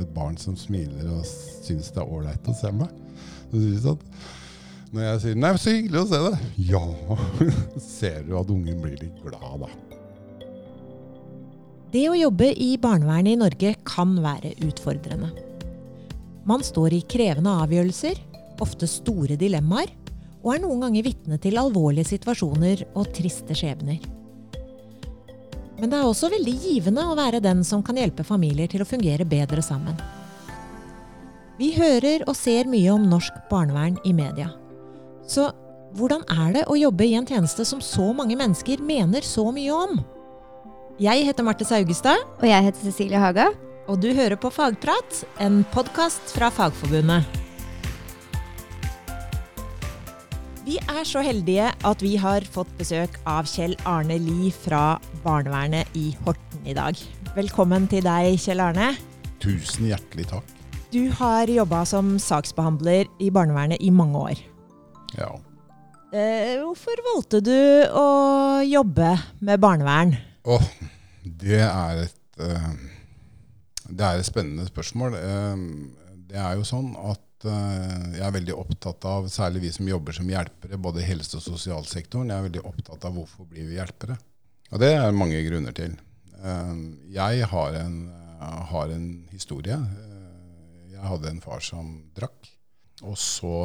et barn som smiler og syns det er ålreit å se meg. Så sier sånn, når jeg sier 'nei, så hyggelig å se deg', ja, ser du at ungen blir litt glad da. Det å jobbe i barnevernet i Norge kan være utfordrende. Man står i krevende avgjørelser, ofte store dilemmaer, og er noen ganger vitne til alvorlige situasjoner og triste skjebner. Men det er også veldig givende å være den som kan hjelpe familier til å fungere bedre sammen. Vi hører og ser mye om norsk barnevern i media. Så hvordan er det å jobbe i en tjeneste som så mange mennesker mener så mye om? Jeg heter Marte Saugestad, Og jeg heter Cecilie Haga. og du hører på Fagprat, en podkast fra Fagforbundet. Vi er så heldige at vi har fått besøk av Kjell Arne Lie fra barnevernet i Horten i dag. Velkommen til deg, Kjell Arne. Tusen hjertelig takk. Du har jobba som saksbehandler i barnevernet i mange år. Ja. Eh, hvorfor valgte du å jobbe med barnevern? Åh, det er et uh, Det er et spennende spørsmål. Uh, det er jo sånn at eh, jeg er veldig opptatt av, særlig vi som jobber som hjelpere, både i helse- og sosialsektoren, jeg er veldig opptatt av hvorfor blir vi hjelpere. Og det er mange grunner til. Eh, jeg har en, eh, har en historie. Jeg hadde en far som drakk. Og så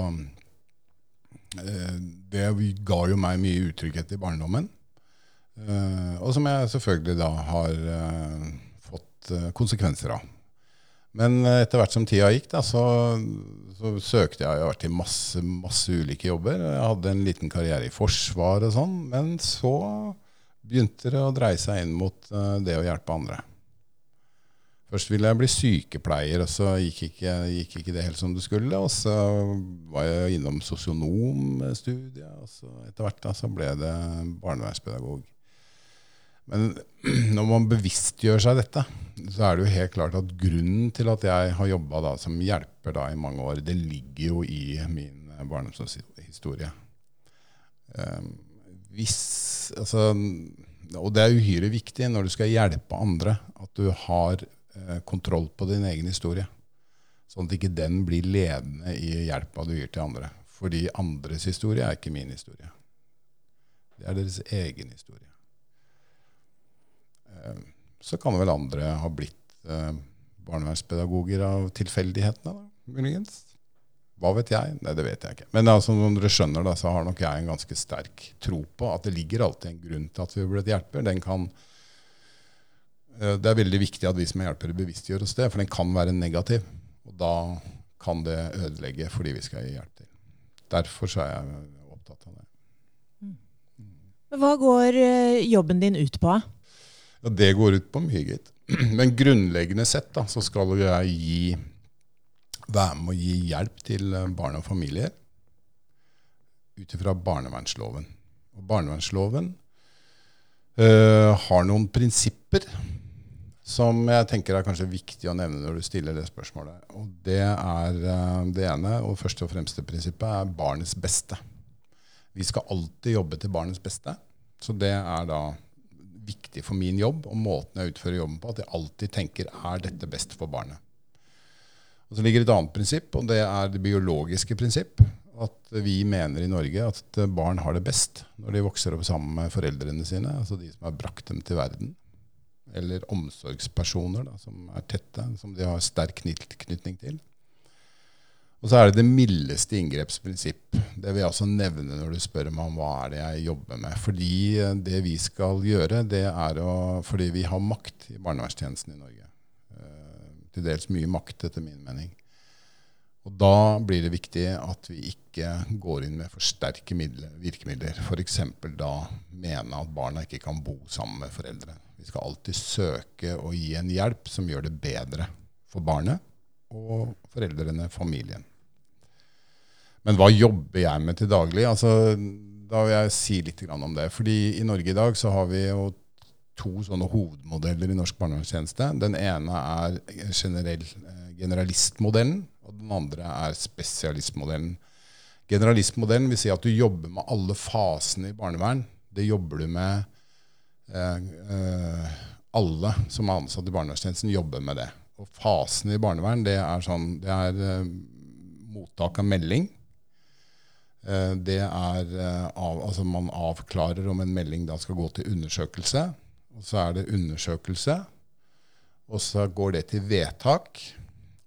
Det ga jo meg mye utrygghet i barndommen. Og som jeg selvfølgelig da har fått konsekvenser av. Men eh, etter hvert som tida gikk, da, så, så søkte jeg. Jeg har vært i masse, masse ulike jobber. Jeg hadde en liten karriere i forsvar og sånn. Men så begynte det å dreie seg inn mot eh, det å hjelpe andre. Først ville jeg bli sykepleier, og så gikk ikke, gikk ikke det helt som det skulle. Og så var jeg innom sosionomstudiet, og så etter hvert da, så ble det barnevernspedagog. Men når man bevisstgjør seg dette, så er det jo helt klart at grunnen til at jeg har jobba som hjelper da i mange år, det ligger jo i min eh, barndomshistorie. Um, hvis, altså, og det er uhyre viktig når du skal hjelpe andre, at du har eh, kontroll på din egen historie. Sånn at ikke den blir ledende i hjelpa du gir til andre. Fordi andres historie er ikke min historie. Det er deres egen historie. Eh, så kan vel andre ha blitt eh, barnevernspedagoger av tilfeldighetene, da, muligens. Hva vet jeg? Nei, det vet jeg ikke. Men altså, som dere skjønner, da, så har nok jeg en ganske sterk tro på at det ligger alltid en grunn til at vi har blitt hjelper. Den kan, eh, det er veldig viktig at vi som er hjelpere bevisstgjør oss det, for den kan være negativ. Og da kan det ødelegge for de vi skal gi hjelp til. Derfor så er jeg opptatt av det. Hva går jobben din ut på? Ja, det går ut på mye, gitt. Men grunnleggende sett da, så skal jeg gi, være med å gi hjelp til eh, barn og familier ut ifra barnevernsloven. Og barnevernsloven øh, har noen prinsipper som jeg tenker er kanskje viktig å nevne når du stiller det spørsmålet. Og det er eh, det ene og første og fremste prinsippet er barnets beste. Vi skal alltid jobbe til barnets beste. Så det er da viktig for min jobb og måten jeg utfører jobben på, at jeg alltid tenker er dette best for barnet. Og Så ligger et annet prinsipp, og det er det biologiske prinsipp. At vi mener i Norge at barn har det best når de vokser opp sammen med foreldrene sine, altså de som har brakt dem til verden. Eller omsorgspersoner da, som er tette, som de har sterk tilknytning til. Og så er det det mildeste inngrepsprinsipp. Det vil jeg også nevne når du spør meg om hva er det jeg jobber med. Fordi eh, det vi skal gjøre, det er å Fordi vi har makt i barnevernstjenesten i Norge. Eh, til dels mye makt, etter min mening. Og da blir det viktig at vi ikke går inn med for sterke midler, virkemidler. F.eks. da mene at barna ikke kan bo sammen med foreldre. Vi skal alltid søke å gi en hjelp som gjør det bedre for barnet og foreldrene, familien. Men hva jobber jeg med til daglig? Altså, da vil jeg si litt om det. Fordi i Norge i dag så har vi jo to sånne hovedmodeller i norsk barnevernstjeneste. Den ene er generell, eh, generalistmodellen, og den andre er spesialistmodellen. Generalistmodellen vil si at du jobber med alle fasene i barnevern. Det jobber du med eh, eh, Alle som er ansatt i barnevernstjenesten, jobber med det. Og fasene i barnevern, det er sånn Det er eh, mottak av melding. Eh, det er eh, av, Altså man avklarer om en melding da skal gå til undersøkelse. Og så er det undersøkelse. Og så går det til vedtak.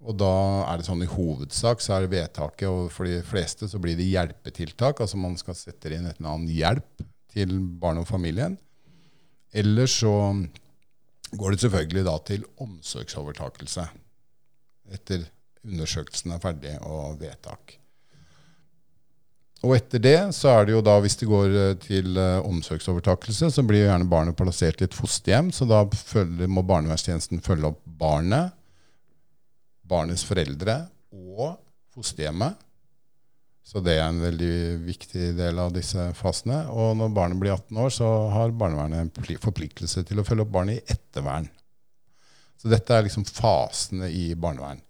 Og da er det sånn i hovedsak så er det vedtaket, og for de fleste så blir det hjelpetiltak. Altså man skal sette inn et eller annet hjelp til barnet og familien. Eller så går det selvfølgelig da til omsorgsovertakelse. Etter undersøkelsen er ferdig og vedtak. Og etter det så er det jo da, hvis det går eh, til uh, omsorgsovertakelse, så blir jo gjerne barnet plassert i et fosterhjem. Så da følger, må barnevernstjenesten følge opp barnet, barnets foreldre og fosterhjemmet. Så det er en veldig viktig del av disse fasene. Og når barnet blir 18 år, så har barnevernet en forpliktelse til å følge opp barnet i ettervern. Så dette er liksom fasene i barnevern.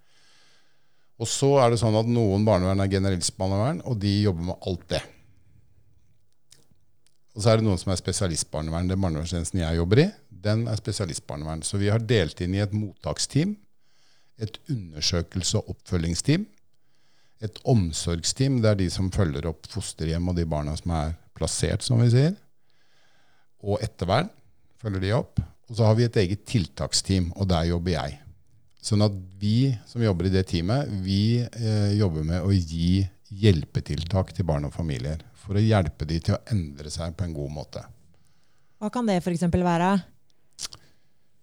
Og så er det sånn at noen barnevern er generalistbarnevern, og de jobber med alt det. Og så er det noen som er spesialistbarnevern. Den barnevernstjenesten jeg jobber i, den er spesialistbarnevern. Så vi har delt inn i et mottaksteam, et undersøkelse- og oppfølgingsteam, et omsorgsteam, det er de som følger opp fosterhjem og de barna som er plassert, som vi sier, og ettervern følger de opp. Og så har vi et eget tiltaksteam, og der jobber jeg. Sånn at vi som jobber i det teamet, vi eh, jobber med å gi hjelpetiltak til barn og familier. For å hjelpe de til å endre seg på en god måte. Hva kan det f.eks. være?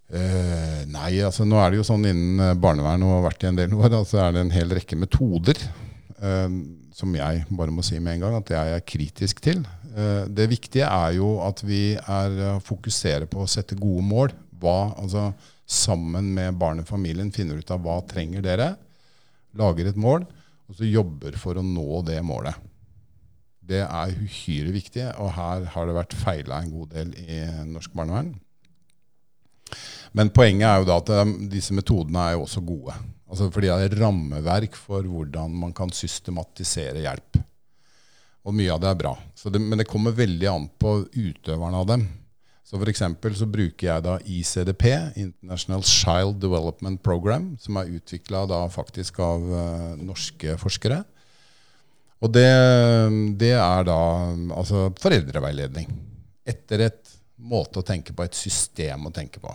Eh, nei, altså nå er det jo sånn innen eh, barnevern og har vært i en del år, altså er det en hel rekke metoder eh, som jeg bare må si med en gang at jeg er kritisk til. Eh, det viktige er jo at vi er, eh, fokuserer på å sette gode mål. Hva, altså sammen med barnet og familien finner ut av hva trenger dere, lager et mål, og så jobber for å nå det målet. Det er uhyre viktig, og her har det vært feila en god del i norsk barnevern. Men poenget er jo da at um, disse metodene er jo også gode. Altså fordi det er rammeverk for hvordan man kan systematisere hjelp. Og mye av det er bra. Det, men det kommer veldig an på utøverne av dem. Så F.eks. så bruker jeg da ICDP, International Child Development Program, som er utvikla faktisk av uh, norske forskere. Og det, det, er da altså foreldreveiledning. Etter et måte å tenke på, et system å tenke på.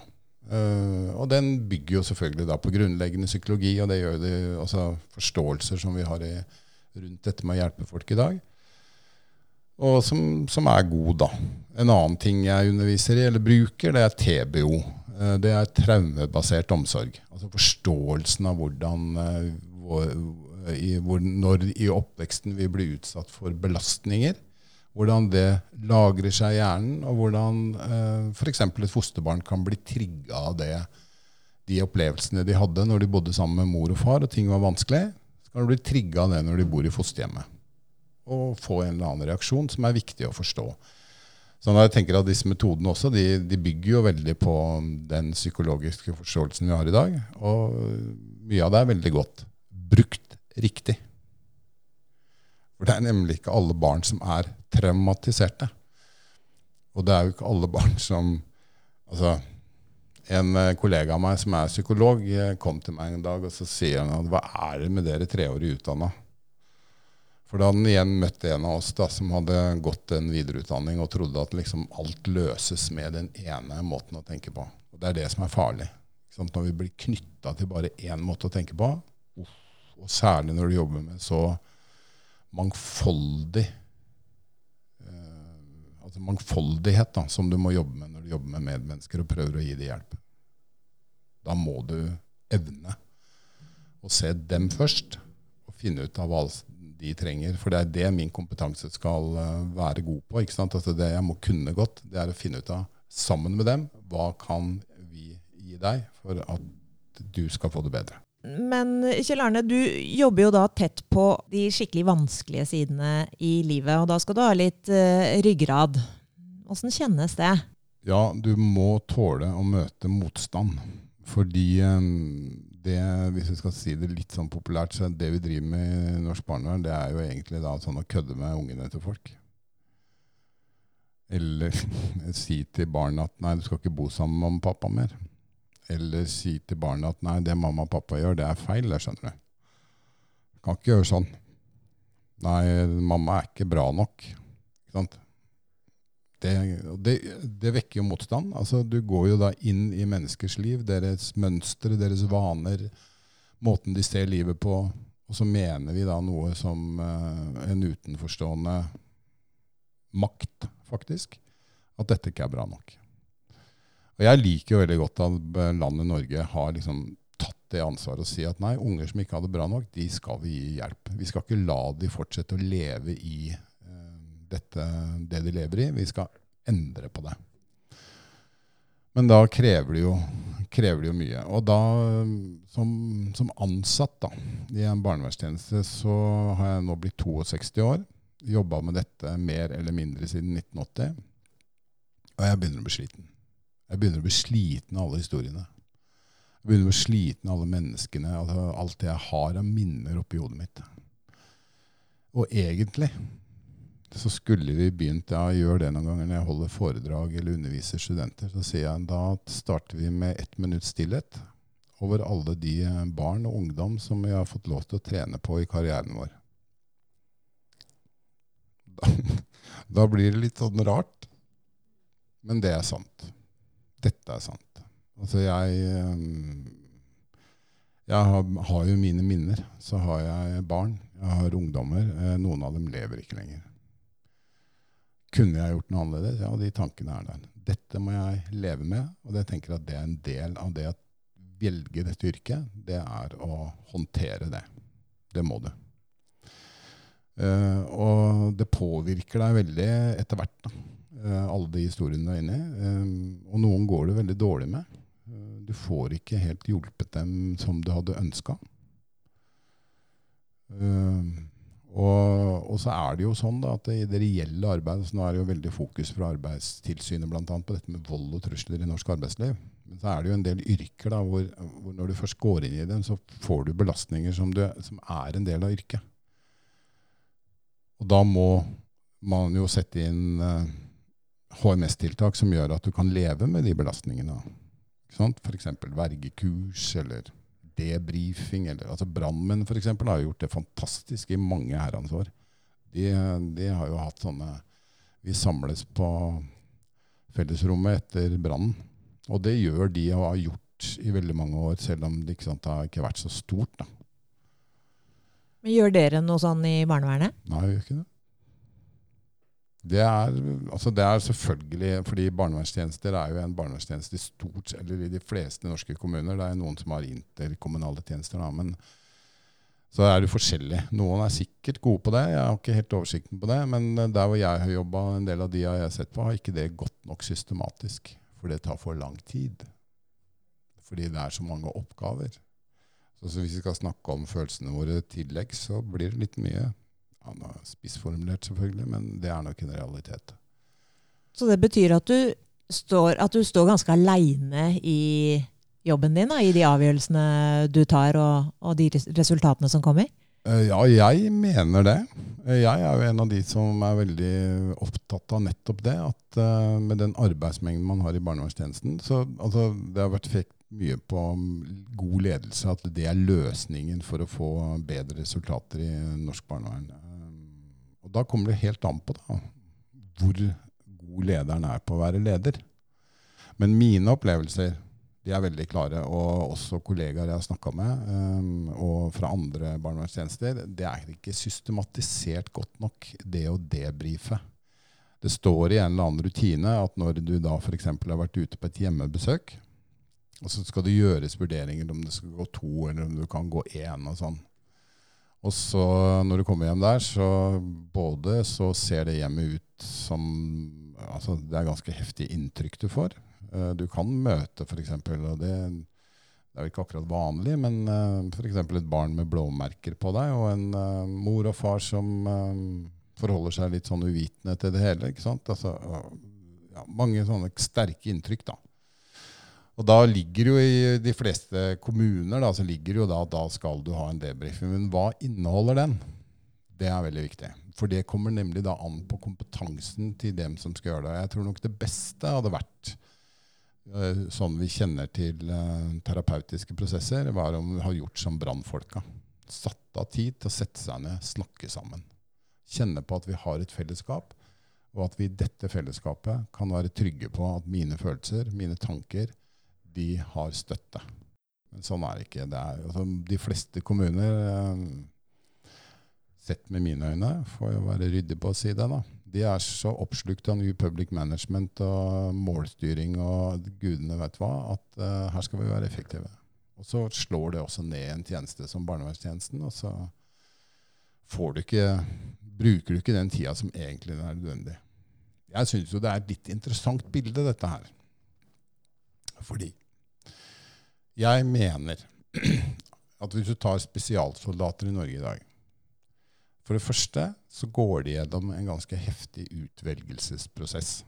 Uh, og den bygger jo selvfølgelig da på grunnleggende psykologi, og det gjør det altså forståelser som vi har i, rundt dette med å hjelpe folk i dag og som, som, er god, da. En annen ting jeg underviser i, eller bruker, det er TBO. Eh, det er traumebasert omsorg. Altså forståelsen av hvordan hvor, i, hvor, når i oppveksten vi blir utsatt for belastninger. Hvordan det lagrer seg i hjernen, og hvordan eh, f.eks. et fosterbarn kan bli trigga av det, de opplevelsene de hadde når de bodde sammen med mor og far, og ting var vanskelig. Så kan du bli trigga av det når de bor i fosterhjemmet og få en eller annen reaksjon som er viktig å forstå. Så jeg tenker at Disse metodene også, de, de, bygger jo veldig på den psykologiske forståelsen vi har i dag. Og mye av det er veldig godt brukt riktig. For det er nemlig ikke alle barn som er traumatiserte. Og det er jo ikke alle barn som altså, En kollega av meg som er psykolog, kom til meg en dag og så sier han hva er det med dere treårig utdanna? For da han igjen møtt en av oss da, som hadde gått en videreutdanning og trodde at liksom alt løses med den ene måten å tenke på. Og Det er det som er farlig. Når vi blir knytta til bare én måte å tenke på, og særlig når du jobber med så mangfoldig eh, altså mangfoldighet da, som du må jobbe med når du jobber med medmennesker og prøver å gi dem hjelp. Da må du evne å se dem først, og finne ut av hva de trenger. For det er det min kompetanse skal eh, være god på. ikke sant? Altså det jeg må kunne godt, det er å finne ut av, sammen med dem, hva kan vi gi deg for at du skal få det bedre. Men Kjell Arne, du jobber jo da tett på de skikkelig vanskelige sidene i livet. Og da skal du ha litt uh, ryggrad. Åssen kjennes det? Ja, du må tåle å møte motstand. Fordi um, det, hvis vi skal si det litt sånn populært, så det vi driver med i norsk barnevern, det er jo egentlig da sånn å kødde med ungene til folk. Eller si til barna at nei, du skal ikke bo sammen med pappa mer. Eller si til barnet at nei, det mamma og pappa gjør, det er feil. Det skjønner du. Kan ikke gjøre sånn. Nei, mamma er ikke bra nok. Ikke sant? Det, det, vekker jo motstand. Altså, du går jo da inn i menneskers liv, deres mønstre, deres vaner, måten de ser livet på. Og så mener vi da noe som uh, en utenforstående makt, faktisk. At dette ikke er bra nok. Og jeg liker jo veldig godt at landet Norge har liksom tatt det ansvaret og si at nei, unger som ikke har det bra nok, de skal vi gi hjelp. Vi skal ikke la de fortsette å leve i dette, det de lever i. Vi skal endre på det. Men da krever det jo, krever det jo mye. Og da, som, som ansatt da, i en barnevernstjeneste, så har jeg nå blitt 62 år. Jobba med dette mer eller mindre siden 1980. Og jeg begynner å bli sliten. Jeg begynner å bli sliten av alle historiene. Jeg begynner å bli sliten av alle menneskene, altså alt det jeg har av minner oppi hodet mitt. Og egentlig så skulle vi begynt ja, å gjøre det noen ganger når jeg holder foredrag eller underviser studenter. Så sier jeg da starter vi med ett minutts stillhet over alle de barn og ungdom som vi har fått lov til å trene på i karrieren vår. Da, da blir det litt sånn rart. Men det er sant. Dette er sant. Altså jeg Jeg har, har jo mine minner. Så har jeg barn. Jeg har ungdommer. Eh, noen av dem lever ikke lenger. Kunne jeg gjort noe annerledes? Ja, de tankene er der. Dette må jeg leve med, og jeg tenker at det er en del av det å velge dette yrket. Det er å håndtere det. Det må du. Uh, og det påvirker deg veldig etter hvert. Uh, alle de historiene du er inne i. Uh, og noen går det veldig dårlig med. du får ikke helt hjulpet dem som du hadde ønska. Uh, og, og, så er det jo sånn da, at i det reelle arbeidet så Nå er det jo veldig fokus fra Arbeidstilsynet blant annet, på dette med vold og trusler i norsk arbeidsliv. Men så er det jo en del yrker da, hvor, hvor når du først går inn i dem, så får du belastninger som, du, som er en del av yrket. Og da må man jo sette inn eh, HMS-tiltak som gjør at du kan leve med de belastningene. F.eks. vergekurs eller debrifing. Altså Brannmenn f.eks. har gjort det fantastisk i mange herrens år. De, de, har jo hatt sånne Vi samles på fellesrommet etter brannen. Og det gjør de og har gjort i veldig mange år, selv om det ikke, sant, har ikke vært så stort. da. Men Gjør dere noe sånn i barnevernet? Nei, vi gjør ikke det. Det er, altså det er, selvfølgelig fordi barnevernstjenester er jo en barnevernstjeneste i stort, eller i de fleste norske kommuner. Det er noen som har interkommunale tjenester, da, men så er det forskjellig. Noen er sikkert gode på det, jeg har ikke helt oversikten på det. Men der hvor jeg har jobba, en del av de jeg har sett på, har ikke det gått nok systematisk. For det tar for lang tid. Fordi det er så mange oppgaver. Så, hvis vi skal snakke om følelsene våre i tillegg, så blir det litt mye. Han har spissformulert, selvfølgelig, men det er nok en realitet. Så det betyr at du står, at du står ganske aleine i jobben din, da, i de avgjørelsene du tar, og, og de resultatene som kommer? Eh, ja, jeg mener det. Eh, jeg er jo en av de som er veldig opptatt av nettopp det. At uh, med den arbeidsmengden man har i barnevernstjenesten så altså, Det har vært fekt mye på god ledelse, at det er løsningen for å få bedre resultater i norsk barnevern. Og da kommer det helt an på da, hvor god lederen er på å være leder. Men mine opplevelser de er veldig klare, og også kollegaer jeg har snakka med, um, og fra andre barnevernstjenester, det er ikke systematisert godt nok, det å debrife. Det står i en eller annen rutine at når du da f.eks. har vært ute på et hjemmebesøk, og så skal det gjøres vurderinger om det skal gå to, eller om du kan gå én. og sånn. Og så når du kommer hjem der, så både så ser det hjemmet ut som altså Det er ganske heftige inntrykk du får. Uh, du kan møte f.eks. og det, det er jo ikke akkurat vanlig, men uh, f.eks. et barn med blåmerker på deg, og en uh, mor og far som forholder seg litt sånn uvitende til det hele. ikke sant? Altså, ja, mange sånne sterke inntrykk, da. Og da ligger jo i de fleste kommuner da, så ligger jo da da skal du ha en debrifing. Men hva inneholder den? Det er veldig viktig. For det kommer nemlig da an på kompetansen til dem som skal gjøre det. Jeg tror nok det beste hadde vært eh, sånn vi kjenner til eh, terapeutiske prosesser, var om vi har gjort som brannfolka. Satt av tid til å sette seg ned, snakke sammen. Kjenne på at vi har et fellesskap, og at vi i dette fellesskapet kan være trygge på at mine følelser, mine tanker, de har støtte. Men sånn er det ikke. Det er, altså, de fleste kommuner, eh, sett med mine øyne, får jo være ryddig på å si det, da. De er så oppslukt av New Public Management og målstyring og gudene vet hva, at uh, her skal vi være effektive. Og så slår det også ned en tjeneste som barnevernstjenesten, og så får du ikke, bruker du ikke den tida som egentlig er nødvendig. Jeg syns jo det er et litt interessant bilde, dette her. Fordi jeg mener at hvis du tar spesialsoldater i Norge i dag For det første så går de gjennom en ganske heftig utvelgelsesprosess.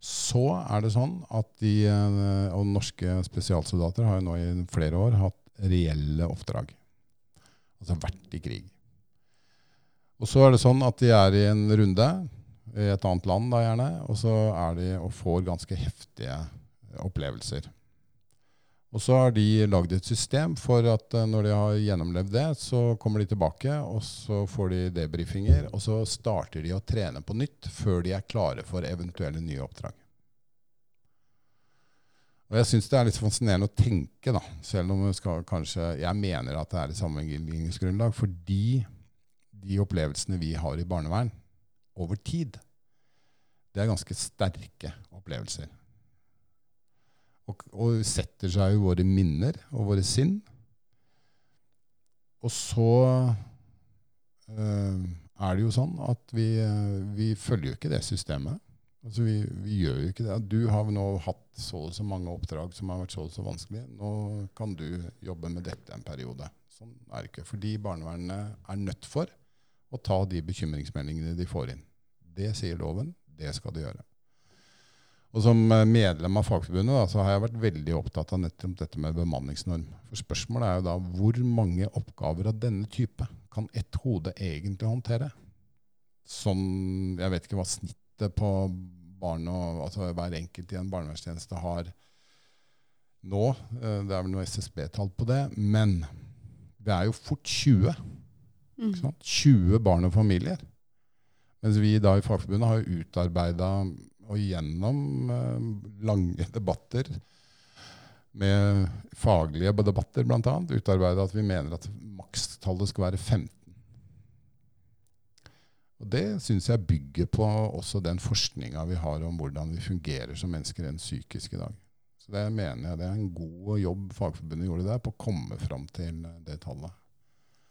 Så er det sånn at de eh, og norske spesialsoldater har jo nå i flere år hatt reelle oppdrag. Altså vært i krig. Og så er det sånn at de er i en runde i et annet land, da gjerne, og så er de og får ganske heftige opplevelser. Og så har de lagd et system for at eh, når de har gjennomlevd det, så kommer de tilbake, og så får de debrifinger, og så starter de å trene på nytt før de er klare for eventuelle nye oppdrag. Og Jeg syns det er litt fascinerende å tenke, da, selv om skal, kanskje, jeg mener at det er et sammenligningsgrunnlag, fordi de opplevelsene vi har i barnevern over tid, det er ganske sterke opplevelser og, og setter seg i våre minner og våre sinn. Og så øh, er det jo sånn at vi, øh, vi følger jo ikke det systemet. Altså vi, vi, gjør jo ikke det. Du har nå hatt så og så mange oppdrag som har vært så og så vanskelig. Nå kan du jobbe med dette en periode. Sånn er det ikke. Fordi barnevernet er nødt for å ta de bekymringsmeldingene de får inn. Det sier loven. Det skal de gjøre. Og som eh, medlem av Fagforbundet da, så har jeg vært veldig opptatt av nettopp dette med bemanningsnorm. For Spørsmålet er jo da hvor mange oppgaver av denne type kan ett hode egentlig håndtere? Sånn, Jeg vet ikke hva snittet på barn og, altså hver enkelt i en barnevernstjeneste har nå. Eh, det er vel noe SSB-tall på det. Men det er jo fort 20. Mm. 20 barn og familier. Mens vi da i Fagforbundet har utarbeida og gjennom eh, lange debatter med faglige debatter bl.a. utarbeida at vi mener at makstallet skal være 15. Og Det syns jeg bygger på også den forskninga vi har om hvordan vi fungerer som mennesker rent psykisk i dag. Så det mener jeg det er en god jobb Fagforbundet gjorde der på å komme fram til det tallet.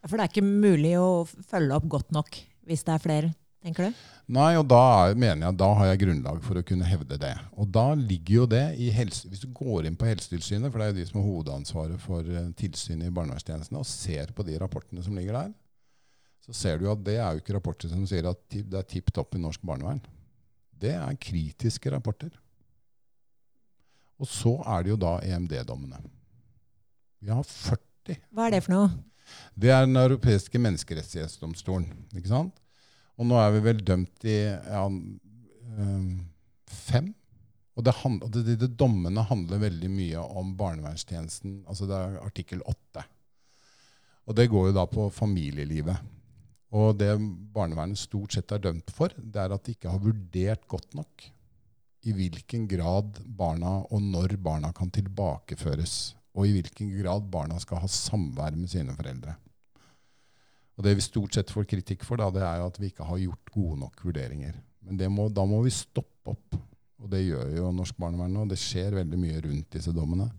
For det er ikke mulig å følge opp godt nok hvis det er flere? Tenker du? Nei, og da mener jeg da har jeg grunnlag for å kunne hevde det. Og da ligger jo det i helse... Hvis du går inn på Helsetilsynet, for det er jo de som har hovedansvaret for eh, tilsynet i barnevernstjenestene, og ser på de rapportene som ligger der, så ser du at det er jo ikke rapporter som sier at det er tipp topp i norsk barnevern. Det er kritiske rapporter. Og så er det jo da EMD-dommene. Vi har 40. Hva er det for noe? Det er Den europeiske menneskerettighetsdomstolen. ikke sant? Og nå er vi vel dømt i ja, um, fem. Og det, det, det, det, dommene handler veldig mye om barnevernstjenesten. Altså det er artikkel åtte. Og det går jo da på familielivet. Og det barnevernet stort sett er dømt for, det er at de ikke har vurdert godt nok i hvilken grad barna og når barna kan tilbakeføres. Og i hvilken grad barna skal ha samvær med sine foreldre. Og Det vi stort sett får kritikk for, da, det er jo at vi ikke har gjort gode nok vurderinger. Men må, da må vi stoppe opp. Og det gjør jo norsk barnevern nå. Det skjer veldig mye rundt disse dommene.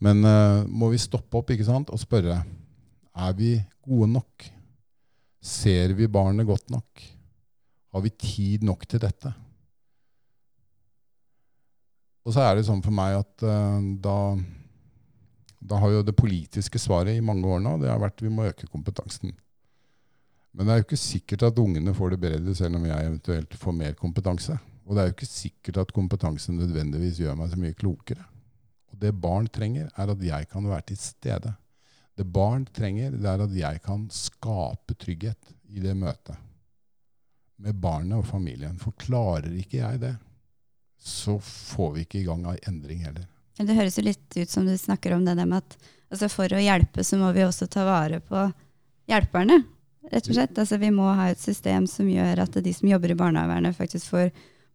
Men uh, må vi stoppe opp ikke sant, og spørre er vi gode nok. Ser vi barnet godt nok? Har vi tid nok til dette? Og så er det sånn for meg at uh, da, da har jo det politiske svaret i mange år nå det har vært vi må øke kompetansen. Men det er jo ikke sikkert at ungene får det bedre selv om jeg eventuelt får mer kompetanse. Og det er jo ikke sikkert at kompetanse nødvendigvis gjør meg så mye klokere. Og det barn trenger, er at jeg kan være til stede. Det barn trenger, det er at jeg kan skape trygghet i det møtet med barnet og familien. For klarer ikke jeg det, så får vi ikke i gang av endring heller. Det høres jo litt ut som du snakker om det med at altså for å hjelpe, så må vi også ta vare på hjelperne. Rett og slett. Altså vi må ha et system som gjør at de som jobber i barnevernet, faktisk får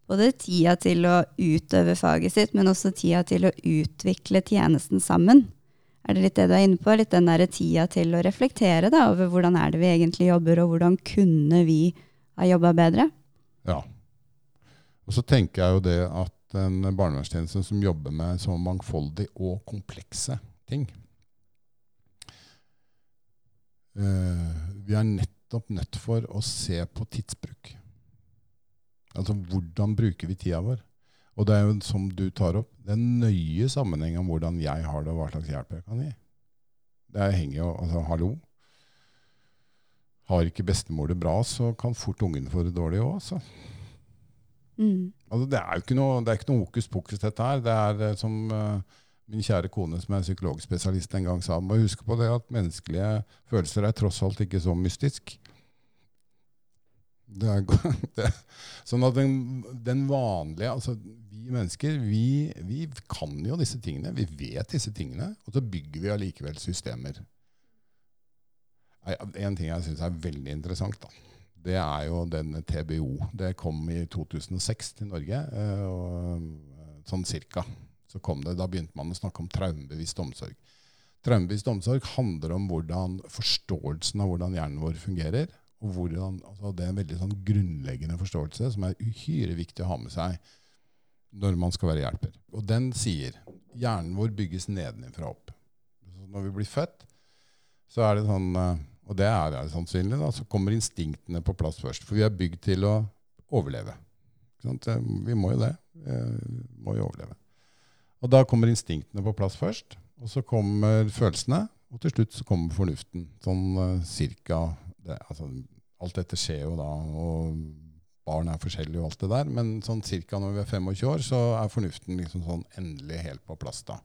både tida til å utøve faget sitt, men også tida til å utvikle tjenesten sammen. Er det litt det du er inne på? Litt den der tida til å reflektere da, over hvordan er det vi egentlig jobber, og hvordan kunne vi ha jobba bedre? Ja. Og så tenker jeg jo det at en barnevernstjeneste som jobber med så mangfoldig og komplekse ting Vi er nettopp nødt for å se på tidsbruk. Altså hvordan bruker vi tida vår? Og det er jo som du tar opp, det er nøye sammenheng om hvordan jeg har det, og hva slags hjelp jeg kan gi. Det henger jo Altså, hallo. Har ikke bestemor det bra, så kan fort ungen få det dårlig òg, altså. Mm. altså. Det er jo ikke noe, det er ikke noe hokus pokus, dette her. Det er eh, som uh, min kjære kone, som er psykologspesialist, en gang sa. Må huske på det at menneskelige følelser er tross alt ikke så mystisk. Det er, det, sånn at den, den, vanlige altså Vi mennesker vi, vi, kan jo disse tingene. Vi vet disse tingene. Og så bygger vi allikevel systemer. En ting jeg syns er veldig interessant, da, det er jo den TBO. Det kom i 2006 til Norge. Eh, og sånn cirka. Så kom det, Da begynte man å snakke om traumebevisst omsorg. Traumebevisst omsorg handler om hvordan forståelsen av hvordan hjernen vår fungerer og hvordan, altså det er en veldig sånn grunnleggende forståelse som er uhyre viktig å ha med seg når man skal være hjelper. Og den sier hjernen vår bygges nedenfra opp. Så når vi blir født, så er det sånn eh, Og det er det sannsynlig, da, så kommer instinktene på plass først. For vi er bygd til å overleve. Vi må jo det. Vi må jo overleve. Og da kommer instinktene på plass først. Og så kommer følelsene. Og til slutt så kommer fornuften. Sånn uh, cirka det, altså, alt dette skjer jo da, og barn er forskjellige og alt det der. Men sånn cirka når vi er 25 år, så er fornuften liksom sånn endelig helt på plass. da.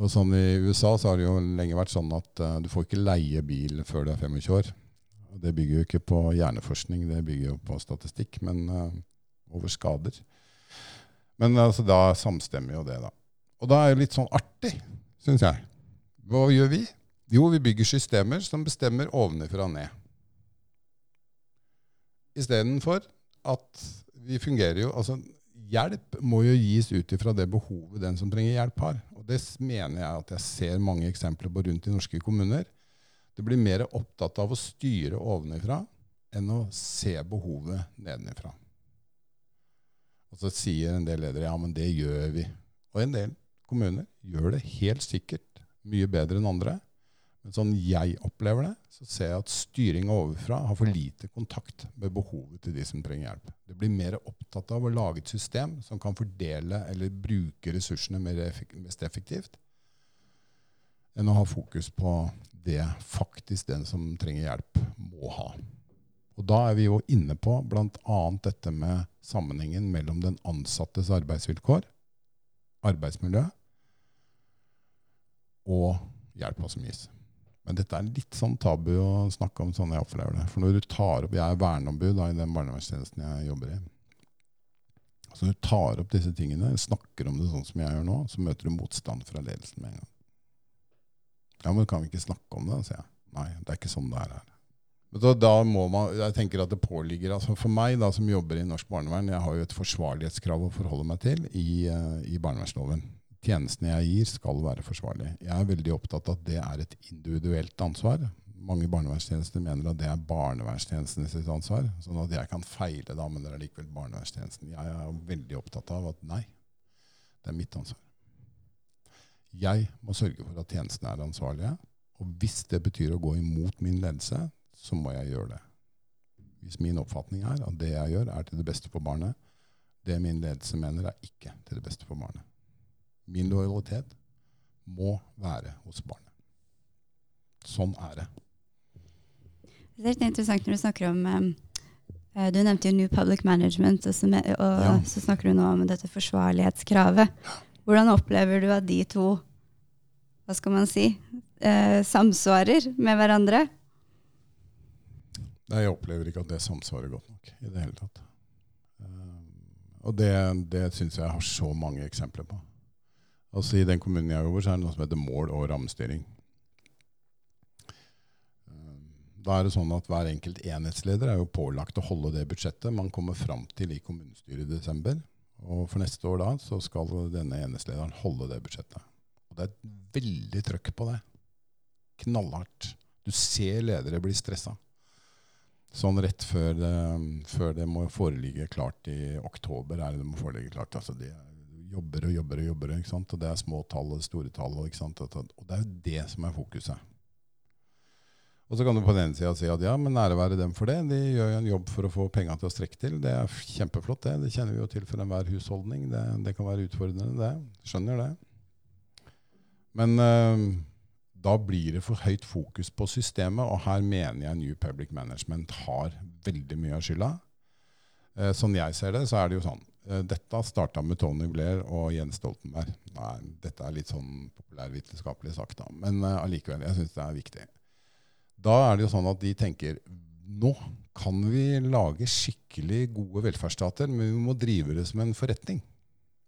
Og sånn I USA så har det jo lenge vært sånn at uh, du får ikke leie bil før du er 25 år. Og det bygger jo ikke på hjerneforskning, det bygger jo på statistikk, men uh, over skader. Men altså, da samstemmer jo det, da. Og da er det litt sånn artig, syns jeg. Hva gjør vi? Jo, vi bygger systemer som bestemmer ovenfra og ned. Istedenfor at vi fungerer jo Altså, hjelp må jo gis ut ifra det behovet den som trenger hjelp, har. Og det mener jeg at jeg ser mange eksempler på rundt i norske kommuner. Det blir mer opptatt av å styre ovenfra enn å se behovet nedenifra. Og så sier en del ledere ja, men det gjør vi. Og en del kommuner gjør det helt sikkert mye bedre enn andre. Men sånn jeg opplever det, så ser jeg at styring overfra har for lite kontakt med behovet til de som trenger hjelp. Det blir mer opptatt av å lage et system som kan fordele eller bruke ressursene mest effektivt, enn å ha fokus på det faktisk den som trenger hjelp, må ha. Og Da er vi jo inne på bl.a. dette med sammenhengen mellom den ansattes arbeidsvilkår, arbeidsmiljø og hjelpa som gis. Men dette er litt sånn tabu å snakke om sånn jeg opplever det. For når du tar opp, Jeg er verneombud i den barnevernstjenesten jeg jobber i. Så når du tar opp disse tingene, snakker om det sånn som jeg gjør nå, så møter du motstand fra ledelsen med en gang. Ja, men kan vi ikke snakke om det? sier jeg. Nei, det er ikke sånn det er her. Da, da man, jeg tenker at det påligger, altså For meg da, som jobber i norsk barnevern, jeg har jo et forsvarlighetskrav å forholde meg til i, uh, i barnevernsloven tjenestene jeg gir, skal være forsvarlige. Jeg er veldig opptatt av at det er et individuelt ansvar. Mange barnevernstjenester mener at det er barnevernstjenesten sitt ansvar. Sånn at jeg kan feile, da, men det er likevel barnevernstjenesten. Jeg er veldig opptatt av at nei, det er mitt ansvar. Jeg må sørge for at tjenestene er ansvarlige. Og hvis det betyr å gå imot min ledelse, så må jeg gjøre det. Hvis min oppfatning er at det jeg gjør, er til det beste for barnet, det min ledelse mener, er ikke til det beste for barnet. Min lojalitet må være hos barnet. Sånn er det. Det er litt interessant når du snakker om um, Du nevnte jo New Public Management, og, så, og ja. så snakker du nå om dette forsvarlighetskravet. Hvordan opplever du at de to hva skal man si, uh, samsvarer med hverandre? Nei, Jeg opplever ikke at det samsvarer godt nok i det hele tatt. Og det, det syns jeg har så mange eksempler på. Altså I den kommunen jeg jobber, så er det noe som heter mål- og rammestyring. Da er det sånn at Hver enkelt enhetsleder er jo pålagt å holde det budsjettet man kommer fram til i kommunestyret i desember. Og For neste år da, så skal denne enhetslederen holde det budsjettet. Og Det er et veldig trøkk på det. Knallhardt. Du ser ledere bli stressa. Sånn rett før det, før det, må foreligge klart i oktober. er det det må foreligge klart. Altså de jobber og jobber og jobber. ikke sant? Og Det er små tall og store tall. ikke sant? Og det er jo det som er fokuset. Og så kan du på den ene sida si at ja, men ære være dem for det. De gjør jo en jobb for å få penga til å strekke til. Det er kjempeflott, det. Det kjenner vi jo til for enhver husholdning. Det, det, kan være utfordrende, det. Skjønner det. Men uh, da blir det for høyt fokus på systemet, og her mener jeg New Public Management har veldig mye av skylda. Eh, sånn jeg ser det, så er det jo sånn. Uh, dette starta med Tony Blair og Jens Stoltenberg. Nei, dette er litt sånn populærvitenskapelig sagt, da. Men allikevel, jeg syns det er viktig. Da er det jo sånn at de tenker nå kan vi lage skikkelig gode velferdsstater, men vi må drive det som en forretning.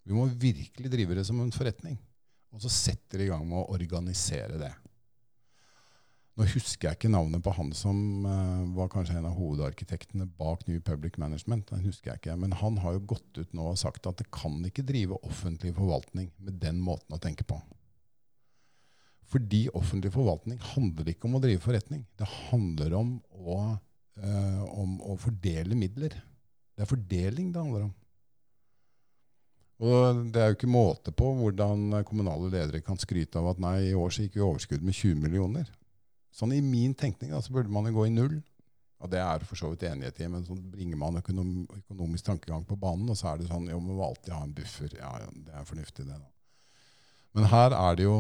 Vi må virkelig drive det som en forretning. Og så setter de i gang med å organisere det. Nå husker jeg ikke navnet på han som uh, var kanskje en av hovedarkitektene bak New Public Management. Den husker jeg ikke, Men han har jo gått ut nå og sagt at det kan ikke drive offentlig forvaltning med den måten å tenke på. Fordi offentlig forvaltning handler ikke om å drive forretning. Det handler om å, uh, om å fordele midler. Det er fordeling det handler om. Og Det er jo ikke måte på hvordan kommunale ledere kan skryte av at nei, i år så gikk vi overskudd med 20 millioner. Sånn I min tenkning da, så burde man jo gå i null. Og det er for så vidt enighet i, men så bringer man økonom, økonomisk tankegang på banen, og så er det sånn jo, man må alltid ha en buffer. Ja, det er fornuftig, det. da. Men her er det jo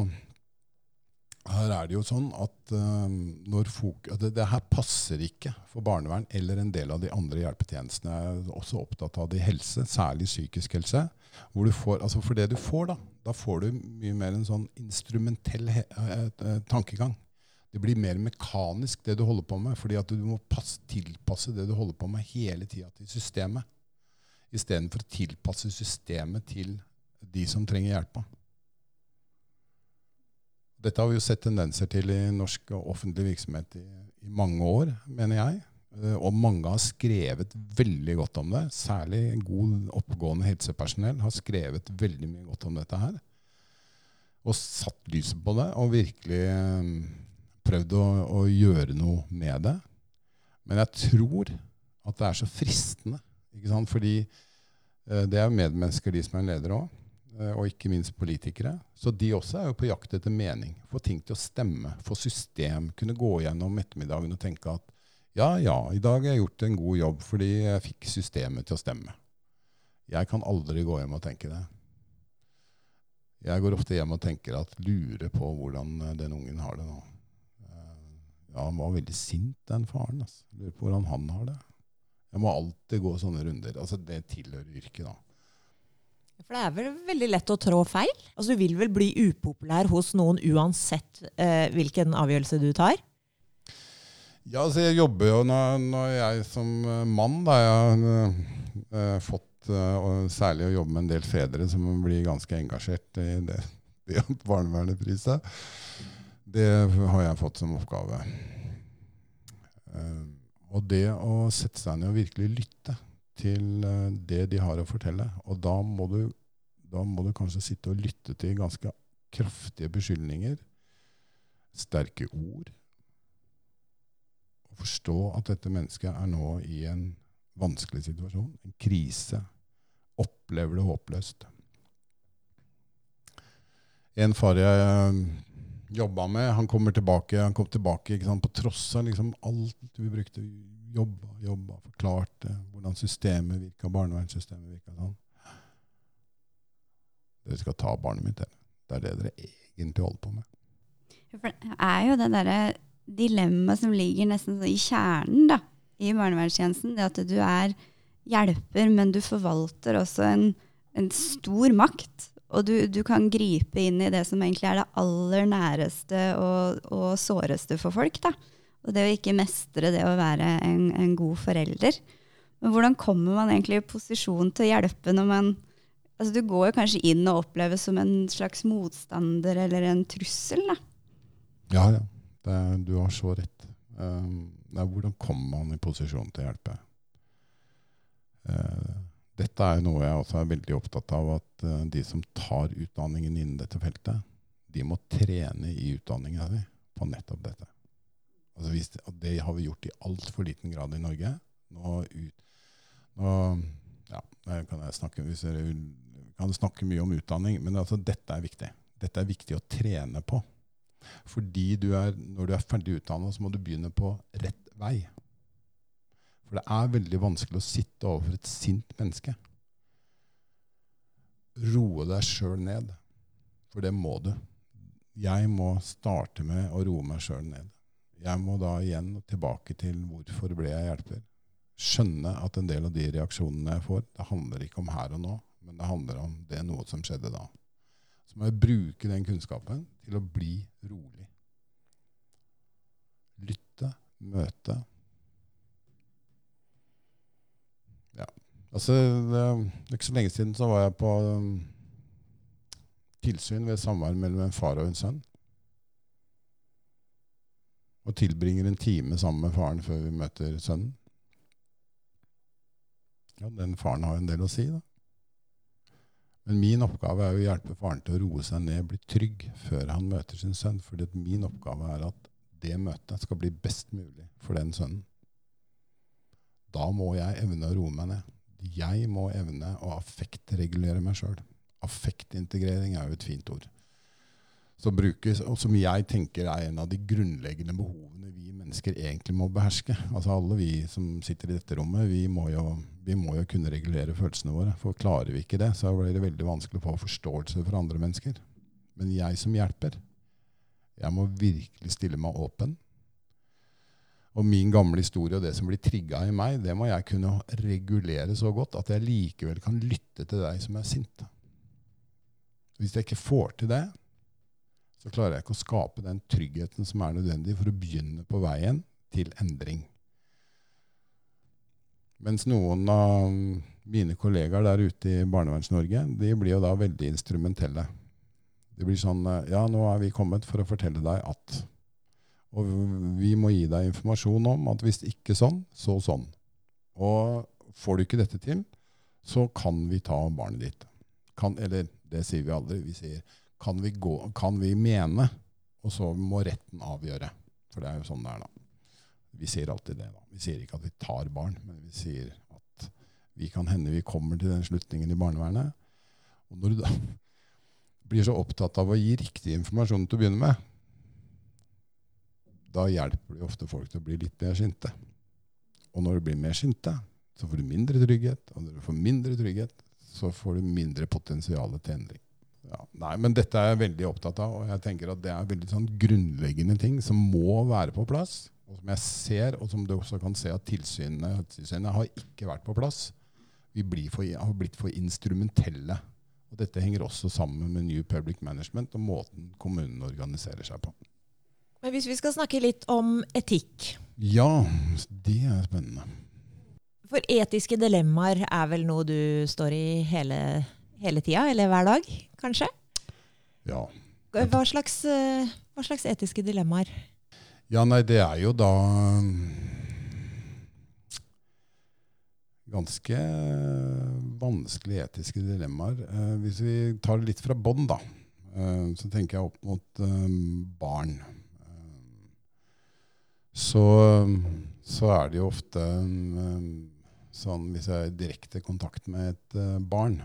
her er det jo sånn at, uh, folk, det, det, her passer ikke for barnevern eller en del av de andre hjelpetjenestene. Jeg er også opptatt av det i helse, særlig psykisk helse. Får, altså for det du får, da, da får du mye mer en sånn instrumentell he, uh, tankegang. Det blir mer mekanisk, det du holder på med, fordi at du må passe, tilpasse det du holder på med, hele tida til systemet. Istedenfor å tilpasse systemet til de som trenger hjelpa. Dette har vi jo sett tendenser til i norsk offentlig virksomhet i, i mange år, mener jeg. Eh, og mange har skrevet veldig godt om det. Særlig god, oppgående helsepersonell har skrevet veldig mye godt om dette her. Og satt lyset på det og virkelig eh, prøvd å, å gjøre noe med det. Men jeg tror at det er så fristende. Ikke sant? Fordi eh, det er jo medmennesker, de som er ledere òg. Eh, og ikke minst politikere. Så de også er jo på jakt etter mening. Få ting til å stemme. Få system. Kunne gå gjennom ettermiddagen og tenke at ja, ja, i dag har jeg gjort en god jobb fordi jeg fikk systemet til å stemme. Jeg kan aldri gå hjem og tenke det. Jeg går ofte hjem og tenker at lurer på hvordan eh, den ungen har det nå. Eh, ja, han var veldig sint, den faren. Altså. Lurer på hvordan han har det. Jeg må alltid gå sånne runder. Altså, Det tilhører yrket, da. For det er vel veldig lett å trå feil? Altså Du vil vel bli upopulær hos noen uansett eh, hvilken avgjørelse du tar? Ja, altså jeg jobber jo når, når jeg som eh, mann da, jeg har eh, fått eh, særlig å jobbe med en del fedre som blir ganske engasjert i det, det priser. Det har jeg fått som oppgave. Uh, og det å sette seg ned og virkelig lytte til eh, det de har å fortelle. Og da må du, da må du kanskje sitte og lytte til ganske kraftige beskyldninger, sterke ord, og forstå at dette mennesket er nå i en vanskelig situasjon, en krise, opplever det håpløst. En far jeg jobba med, han kommer tilbake, han kom tilbake sant, på tross av liksom alt vi brukte jobba, jobba, forklarte hvordan systemet virka, barnevernssystemet virka sånn. Dere skal ta barnet mitt, dere. Det er det dere egentlig holder på med. For det er jo det derre dilemmaet som ligger nesten i kjernen da, i barnevernstjenesten. Det at du er hjelper, men du forvalter også en, en stor makt. Og du, du, kan gripe inn i det som egentlig er det aller næreste og, og såreste for folk. da. Og det å ikke mestre det å være en, en god forelder. Men hvordan kommer man egentlig i posisjon til å hjelpe når man altså Du går jo kanskje inn og oppleves som en slags motstander eller en trussel. da. Ja, ja. Det, du har så rett. Um, nei, hvordan kommer man i posisjon til å hjelpe? Uh, dette er noe jeg også er veldig opptatt av, at uh, de som tar utdanningen innen dette feltet, de må trene i utdanninga si på nettopp dette. Altså, det har vi gjort i altfor liten grad i Norge. Nå, ut, nå ja, kan jeg snakke, dere kan snakke mye om utdanning, men altså, dette er viktig. Dette er viktig å trene på. Fordi du er, når du er ferdig utdanna, så må du begynne på rett vei. For det er veldig vanskelig å sitte overfor et sint menneske. Roe deg sjøl ned. For det må du. Jeg må starte med å roe meg sjøl ned. Jeg må da igjen tilbake til hvorfor ble jeg hjelper. Skjønne at en del av de reaksjonene jeg får, det handler ikke om her og nå, men det handler om det noe som skjedde da. Så må jeg bruke den kunnskapen til å bli rolig. Lytte, møte. Ja. Altså, det er ikke så lenge siden så var jeg på um, tilsyn ved samvær mellom en far og en sønn og tilbringer en time sammen med faren før vi møter sønnen. Ja, den faren har en del å si, da. Men min oppgave er jo å hjelpe faren til å roe seg ned, bli trygg, før han møter sin sønn. Fordi min oppgave er at det møtet skal bli best mulig for den sønnen. Da må jeg evne å roe meg ned. Jeg må evne å affektregulere meg sjøl. Affektintegrering er jo et fint ord som brukes, og som jeg tenker er en av de grunnleggende behovene vi mennesker egentlig må beherske. Altså Alle vi som sitter i dette rommet, vi må jo, vi må jo kunne regulere følelsene våre. For klarer vi ikke det, så blir det veldig vanskelig å få forståelse for andre mennesker. Men jeg som hjelper, jeg må virkelig stille meg åpen. Og min gamle historie og det som blir trigga i meg, det må jeg kunne regulere så godt at jeg likevel kan lytte til deg som er sint. Hvis jeg ikke får til det, så klarer jeg ikke å skape den tryggheten som er nødvendig for å begynne på veien til endring. Mens noen av mine kollegaer der ute i Barneverns-Norge de blir jo da veldig instrumentelle. Det blir sånn Ja, nå er vi kommet for å fortelle deg at Og vi må gi deg informasjon om at hvis ikke sånn, så sånn. Og får du ikke dette til, så kan vi ta barnet ditt. Kan, eller det sier vi aldri. Vi sier kan vi, gå, kan vi mene, og så må retten avgjøre. For det er jo sånn det er, da. Vi sier alltid det. da. Vi sier ikke at vi tar barn, men vi sier at vi kan hende vi kommer til den slutningen i barnevernet. Og når du da blir så opptatt av å gi riktig informasjon til å begynne med, da hjelper det ofte folk til å bli litt mer sinte. Og når du blir mer sinte, så får du mindre trygghet. Og når du får mindre trygghet, så får du mindre potensial til endring. Ja, nei, men dette er jeg veldig opptatt av, og jeg tenker at det er veldig sånn grunnleggende ting som må være på plass. Og som jeg ser, og som du også kan se at tilsynene, har ikke vært på plass. Vi for, har blitt for instrumentelle. Og dette henger også sammen med New Public Management og måten kommunene organiserer seg på. Men hvis vi skal snakke litt om etikk Ja, det er spennende. For etiske dilemmaer er vel noe du står i hele hele tida, eller hver dag, kanskje? Ja. Hva slags, eh, hva slags etiske dilemmaer? Ja, nei, det er jo da ganske vanskelige etiske dilemmaer. Eh, hvis vi tar det litt fra bånn, da, eh, så tenker jeg opp mot barn. Så, så, er det jo ofte sånn hvis jeg er i direkte kontakt med et barn,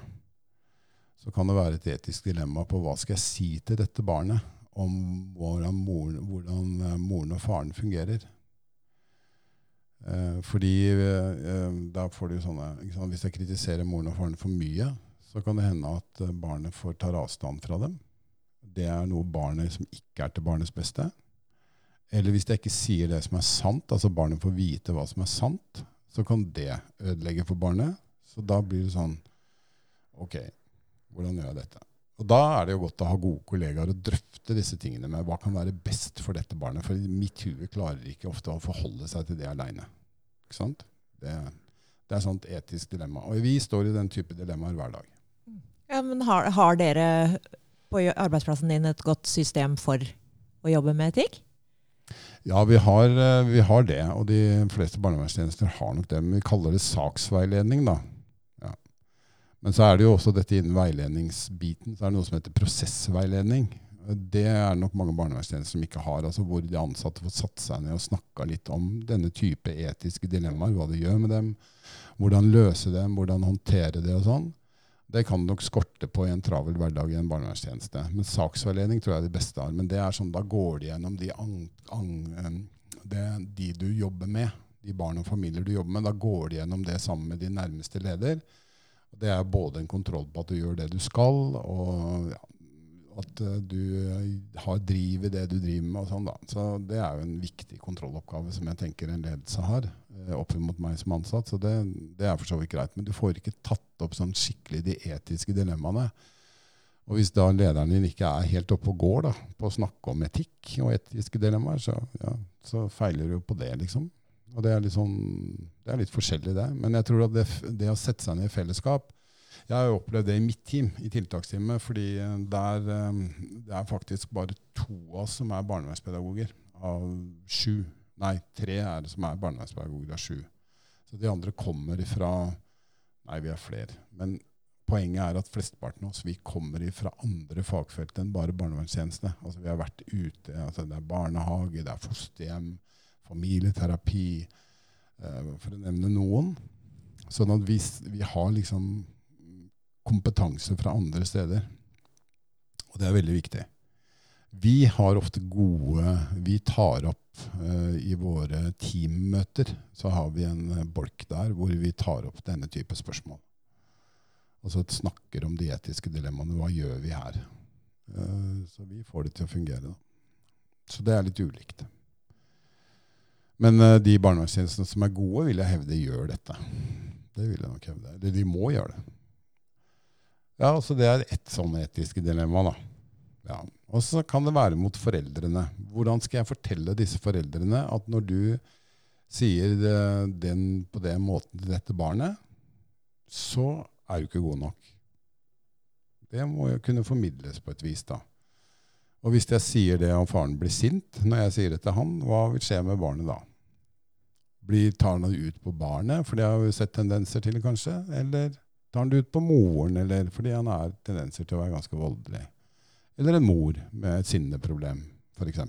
så kan det være et etisk dilemma på hva skal jeg si til dette barnet om hvordan moren, hvordan eh, moren og faren fungerer. Eh, fordi eh, da får du sånne Hvis jeg kritiserer moren og faren for mye, så kan det hende at eh, barnet får ta avstand fra dem. Det er noe barnet som ikke er til barnets beste. Eller hvis jeg ikke sier det som er sant, altså barnet får vite hva som er sant, så kan det ødelegge for barnet. Så da blir det sånn Ok, hvordan gjør jeg dette? Og Da er det jo godt å ha gode kollegaer og drøfte disse tingene med hva kan være best for dette barnet. For mitt hue klarer ikke ofte å forholde seg til det aleine. Det, Det er sånt etisk dilemma. Og vi står i den type dilemmaer hver dag. Ja, men har, har dere på arbeidsplassen din et godt system for å jobbe med etikk? Ja, vi har, eh, vi har det, og de fleste barnevernstjenester har nok det. Men vi kaller det saksveiledning, da. Ja. Men så er det jo også dette innen veiledningsbiten, så er det noe som heter prosessveiledning. Det er nok mange barnevernstjenester som ikke har, altså hvor de ansatte får satt seg ned og snakka litt om denne type etiske dilemmaer, hva det gjør med dem, hvordan løse dem, hvordan håndtere det og sånn. Det kan nok skorte på i en travel hverdag i en barnevernstjeneste. Men saksveiledning tror jeg er det beste har. Men det er sånn, da går de gjennom de, ang, ang, det, de du jobber med, de barn og familier du jobber med. Da går de gjennom det sammen med din nærmeste leder. Det er både en kontroll på at du gjør det du skal, og ja, at eh, du eh, har driv i det du driver med. og sånn da. Så Det er jo en viktig kontrolloppgave som jeg tenker en ledelse har eh, opp mot meg som ansatt. Så det, det er for så vidt greit. Men du får ikke tatt opp sånn skikkelig de etiske dilemmaene. Og hvis da lederen din ikke er helt oppe og går da, på å snakke om etikk og etiske dilemmaer, så, ja, så feiler du jo på det, liksom. Og det er litt, sånn, det er litt forskjellig, det. Men jeg tror at det, det å sette seg ned i fellesskap Jeg har jo opplevd det i mitt team, i tiltaksteamet, fordi eh, der, eh, det er faktisk bare to av oss som er barnevernspedagoger av sju. Nei, tre er det som er barnevernspedagoger av sju. Så de andre kommer ifra Nei, vi er flere. Men poenget er at flesteparten av oss vi kommer fra andre fagfelt enn bare barnevernstjenestene. Altså, vi har vært ute. Altså, det er barnehage, det er fosterhjem, familieterapi, eh, for å nevne noen. Sånn at vi, vi har liksom kompetanse fra andre steder. Og det er veldig viktig. Vi har ofte gode Vi tar opp uh, i våre teammøter, så har vi en eh, bolk der hvor vi tar opp denne type spørsmål. Og så snakker om de etiske dilemmaene. Hva gjør vi her? Uh, så vi får det til å fungere. Da. Så det er litt ulikt. Men uh, de barnevernstjenestene som er gode, vil jeg hevde gjør dette. Det vil jeg nok hevde. Eller de må gjøre det. Ja, så Det er ett sånn etiske dilemma. da. Ja. Og så kan det være mot foreldrene. Hvordan skal jeg fortelle disse foreldrene at når du sier det, den på den måten til dette barnet, så er du ikke god nok. Det må jo kunne formidles på et vis, da. Og hvis jeg sier det og faren blir sint når jeg sier det til han, hva vil skje med barnet da? Blir, tar han det ut på barnet, for det har vi sett tendenser til, kanskje? Eller tar han det ut på moren, eller fordi han har tendenser til å være ganske voldelig? Eller en mor med et sinneproblem, f.eks.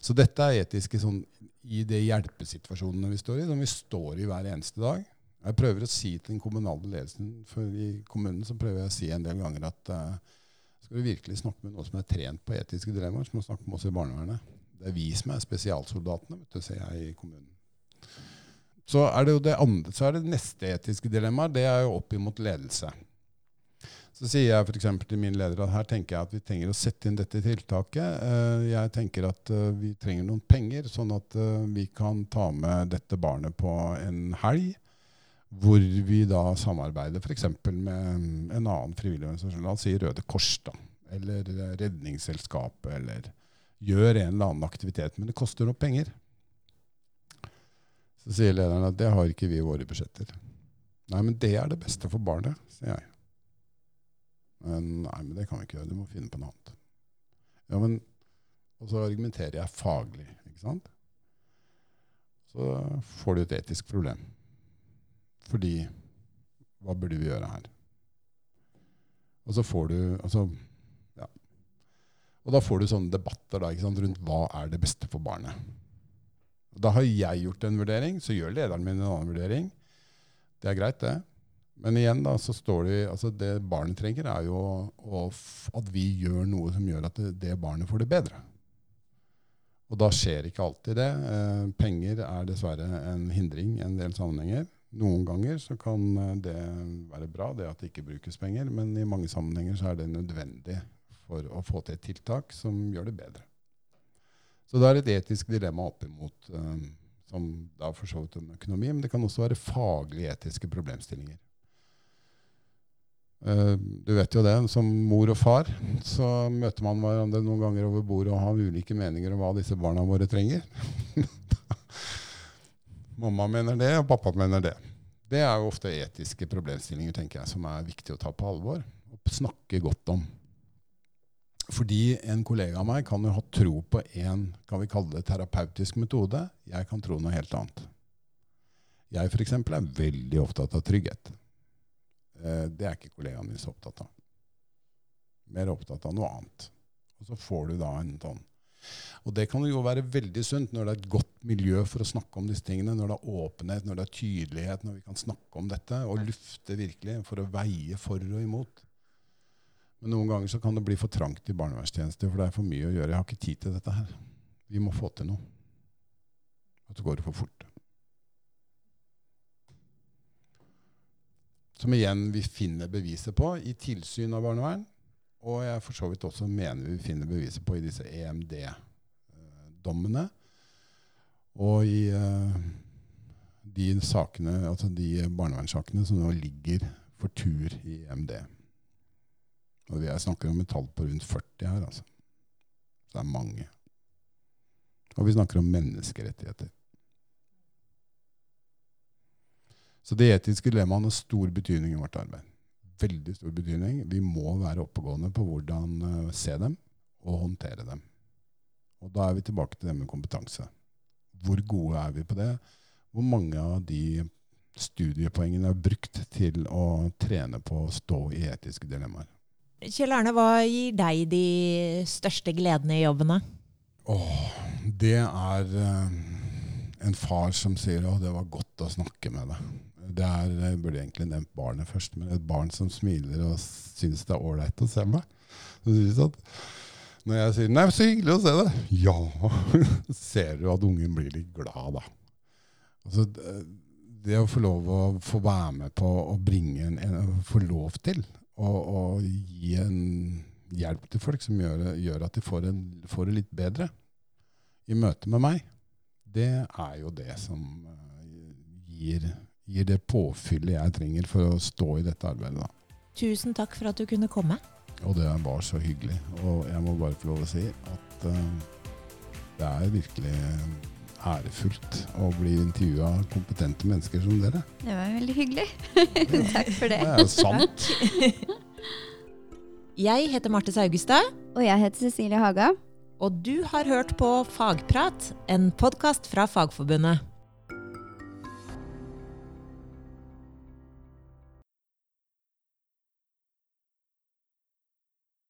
Så dette er etiske sånn, i de hjelpesituasjonene vi står i, som vi står i hver eneste dag. Jeg prøver å si til den kommunale ledelsen for i kommunen så prøver jeg å si en del ganger at uh, skal vi virkelig snakke med noen som er trent på etiske dilemmaer, så må vi snakke med oss i barnevernet. Det er vi som er spesialsoldatene, vet du, ser jeg i kommunen. Så er det jo det andre, så er det neste etiske dilemmaet, det er jo opp imot ledelse. Så sier jeg f.eks. til min leder at her tenker jeg at vi trenger å sette inn dette tiltaket. Eh, Jeg tenker at eh, vi trenger noen penger, sånn at eh, vi kan ta med dette barnet på en helg. Hvor vi da samarbeider f.eks. med en annen frivillig organisasjon, la oss si Røde Kors, da, eller Redningsselskapet, eller gjør en eller annen aktivitet. Men det koster nok penger. Så sier lederen at det har ikke vi i våre budsjetter. Nei, men det er det beste for barnet, sier jeg. Men, nei, men det kan vi ikke gjøre. Du må finne på noe annet. Ja, men, og så argumenterer jeg faglig, ikke sant? Så får du et etisk problem. Fordi hva burde vi gjøre her? Og så får du altså, ja. Og da får du sånne debatter da, ikke sant, rundt hva er det beste for barnet. Da har jeg gjort en vurdering, så gjør lederen min en annen vurdering. Det er greit, det. Men igjen, da, så står det altså Det barnet trenger, er jo at vi gjør noe som gjør at det, det barnet får det bedre. Og da skjer ikke alltid det. Eh, penger er dessverre en hindring i en del sammenhenger. Noen ganger så kan eh, det være bra, det at det ikke brukes penger, men i mange sammenhenger så er det nødvendig for å få til et tiltak som gjør det bedre. Så det er et etisk dilemma opp imot eh, som da for så vidt en økonomi, men det kan også være faglige etiske problemstillinger. Uh, du vet jo det, som mor og far så møter man hverandre noen ganger over bordet og har ulike meninger om hva disse barna våre trenger. Mamma mener det, og pappa mener det. Det er jo ofte etiske problemstillinger tenker jeg, som er viktig å ta på alvor og snakke godt om. Fordi en kollega av meg kan jo ha tro på en kan vi kalle det terapeutisk metode. Jeg kan tro noe helt annet. Jeg eksempel, er veldig opptatt av trygghet. Eh, Det er ikke kollegaen min så opptatt av. Mer opptatt av noe annet. Og så får du da en sånn og det kan jo være veldig sunt når det er et godt miljø for å snakke om disse tingene. Når det er åpenhet, når det er tydelighet, når vi kan snakke om dette og lufte virkelig for å veie for og imot. Men noen ganger så kan det bli for trangt i barnevernstjenester, for det er for mye å gjøre. Jeg har ikke tid til dette her. Vi må få til noe. Og så går det for fort. Som igjen vi finner beviset på i tilsyn av barnevern. Og jeg for så vidt også mener vi finner beviset på i disse EMD-dommene. Og i eh, de sakene, altså de barnevernssakene som nå ligger for tur i EMD. Og jeg snakker om et tall på rundt 40 her, altså. Så det er mange. Og vi snakker om menneskerettigheter. Så det etiske dilemmaene har stor betydning i vårt arbeid. Veldig stor betydning. Vi må være oppegående på hvordan uh, se dem og håndtere dem. Og da er vi tilbake til det med kompetanse. Hvor gode er vi på det? Hvor mange av de studiepoengene er brukt til å trene på å stå i etiske dilemmaer? Kjell Arne, hva gir deg de største gledene i jobbene? Åh, det er eh, en far som sier at det var godt å snakke med deg. Det er, jeg burde egentlig nevnt barnet først, men et barn som smiler og syns det er ålreit å se meg. Sånn, når jeg sier 'nei, så hyggelig å se deg', ja, ser du at ungen blir litt glad, da. Altså, det å få lov å få være med på å bringe en, en Få lov til å, og gi en hjelp til folk som gjør, gjør at de får, en, får det litt bedre i møte med meg, det er jo det som eh, gir, gir det påfyllet jeg trenger for å stå i dette arbeidet. Da. Tusen takk for at du kunne komme. Og det var så hyggelig. Og jeg må bare få lov å si at uh, det er virkelig ærefullt å bli intervjua av kompetente mennesker som dere. Det var veldig hyggelig. Takk for det. Det er jo sant. Jeg heter Marte Saugestad, Og jeg heter Cecilie Haga. og du har hørt på Fagprat, en podkast fra Fagforbundet.